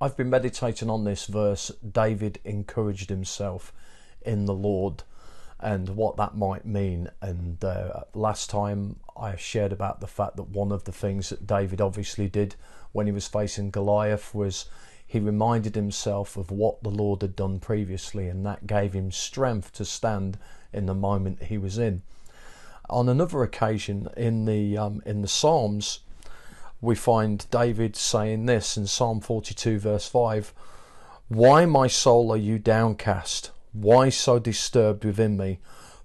I've been meditating on this verse. David encouraged himself in the Lord and what that might mean. And uh, last time I shared about the fact that one of the things that David obviously did when he was facing Goliath was he reminded himself of what the Lord had done previously, and that gave him strength to stand in the moment he was in. On another occasion in the um, in the Psalms, we find David saying this in Psalm 42, verse 5 Why, my soul, are you downcast? Why so disturbed within me?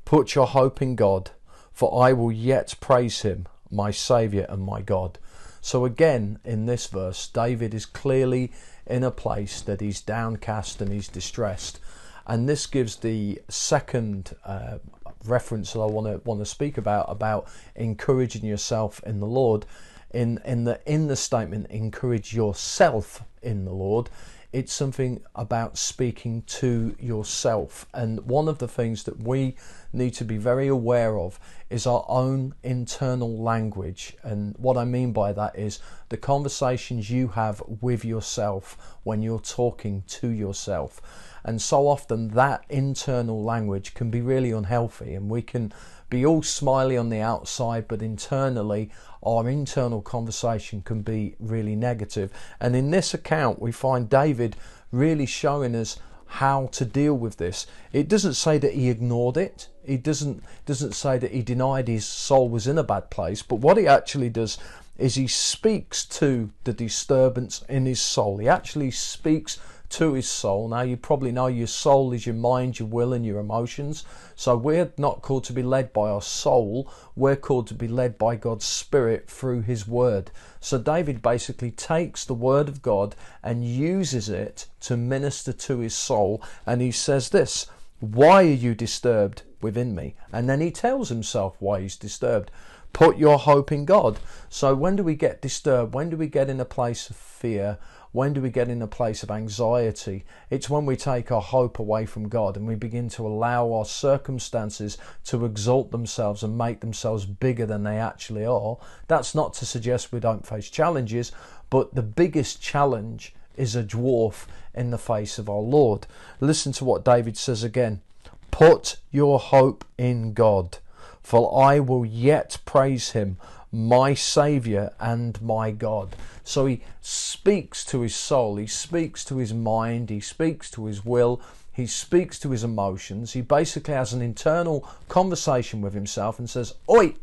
Put your hope in God, for I will yet praise him, my Saviour and my God. So, again, in this verse, David is clearly in a place that he's downcast and he's distressed. And this gives the second uh, reference that I want to want to speak about about encouraging yourself in the Lord. In in the in the statement, encourage yourself in the Lord. It's something about speaking to yourself. And one of the things that we need to be very aware of is our own internal language. And what I mean by that is the conversations you have with yourself when you're talking to yourself. And so often that internal language can be really unhealthy, and we can be all smiley on the outside, but internally, our internal conversation can be really negative. And in this account, we find David really showing us how to deal with this. It doesn't say that he ignored it. He doesn't doesn't say that he denied his soul was in a bad place. But what he actually does is he speaks to the disturbance in his soul. He actually speaks to his soul. Now, you probably know your soul is your mind, your will, and your emotions. So, we're not called to be led by our soul, we're called to be led by God's Spirit through His Word. So, David basically takes the Word of God and uses it to minister to his soul. And he says this Why are you disturbed within me? And then he tells himself why he's disturbed. Put your hope in God. So, when do we get disturbed? When do we get in a place of fear? When do we get in a place of anxiety? It's when we take our hope away from God and we begin to allow our circumstances to exalt themselves and make themselves bigger than they actually are. That's not to suggest we don't face challenges, but the biggest challenge is a dwarf in the face of our Lord. Listen to what David says again Put your hope in God, for I will yet praise him my Saviour and my God. So he speaks to his soul, he speaks to his mind, he speaks to his will, he speaks to his emotions. He basically has an internal conversation with himself and says, Oi,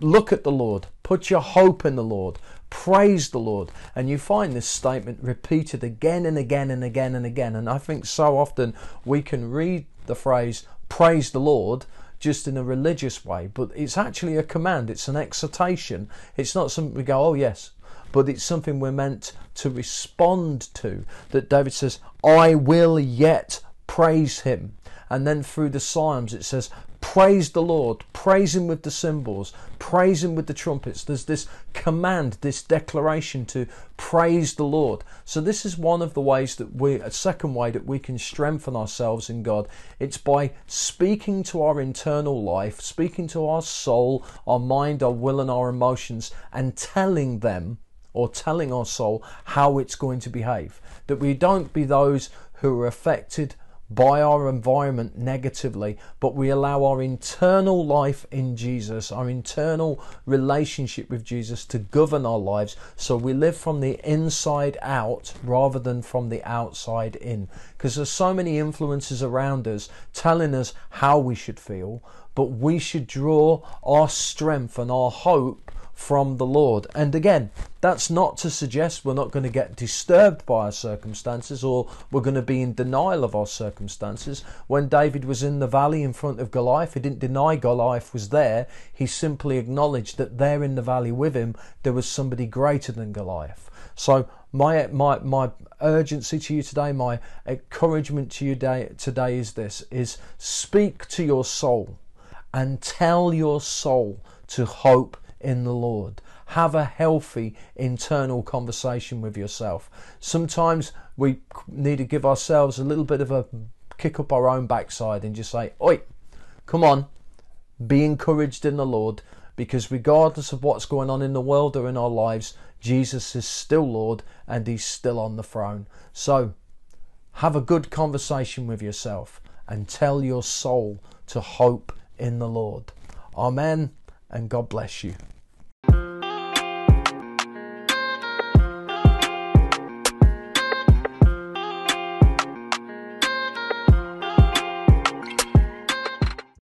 look at the Lord, put your hope in the Lord, praise the Lord. And you find this statement repeated again and again and again and again. And I think so often we can read the phrase, praise the Lord just in a religious way, but it's actually a command, it's an exhortation. It's not something we go, oh, yes, but it's something we're meant to respond to. That David says, I will yet praise him. And then through the Psalms, it says, Praise the Lord, praise Him with the cymbals, praise Him with the trumpets. There's this command, this declaration to praise the Lord. So, this is one of the ways that we, a second way that we can strengthen ourselves in God. It's by speaking to our internal life, speaking to our soul, our mind, our will, and our emotions, and telling them or telling our soul how it's going to behave. That we don't be those who are affected by our environment negatively, but we allow our internal life in Jesus, our internal relationship with Jesus to govern our lives. So we live from the inside out rather than from the outside in. Because there's so many influences around us telling us how we should feel, but we should draw our strength and our hope from the Lord. And again, that's not to suggest we're not going to get disturbed by our circumstances or we're going to be in denial of our circumstances. When David was in the valley in front of Goliath, he didn't deny Goliath was there. He simply acknowledged that there in the valley with him, there was somebody greater than Goliath. So my my my urgency to you today, my encouragement to you today, today is this: is speak to your soul and tell your soul to hope in the Lord. Have a healthy internal conversation with yourself. Sometimes we need to give ourselves a little bit of a kick up our own backside and just say, Oi, come on, be encouraged in the Lord because regardless of what's going on in the world or in our lives, Jesus is still Lord and He's still on the throne. So have a good conversation with yourself and tell your soul to hope in the Lord. Amen and God bless you.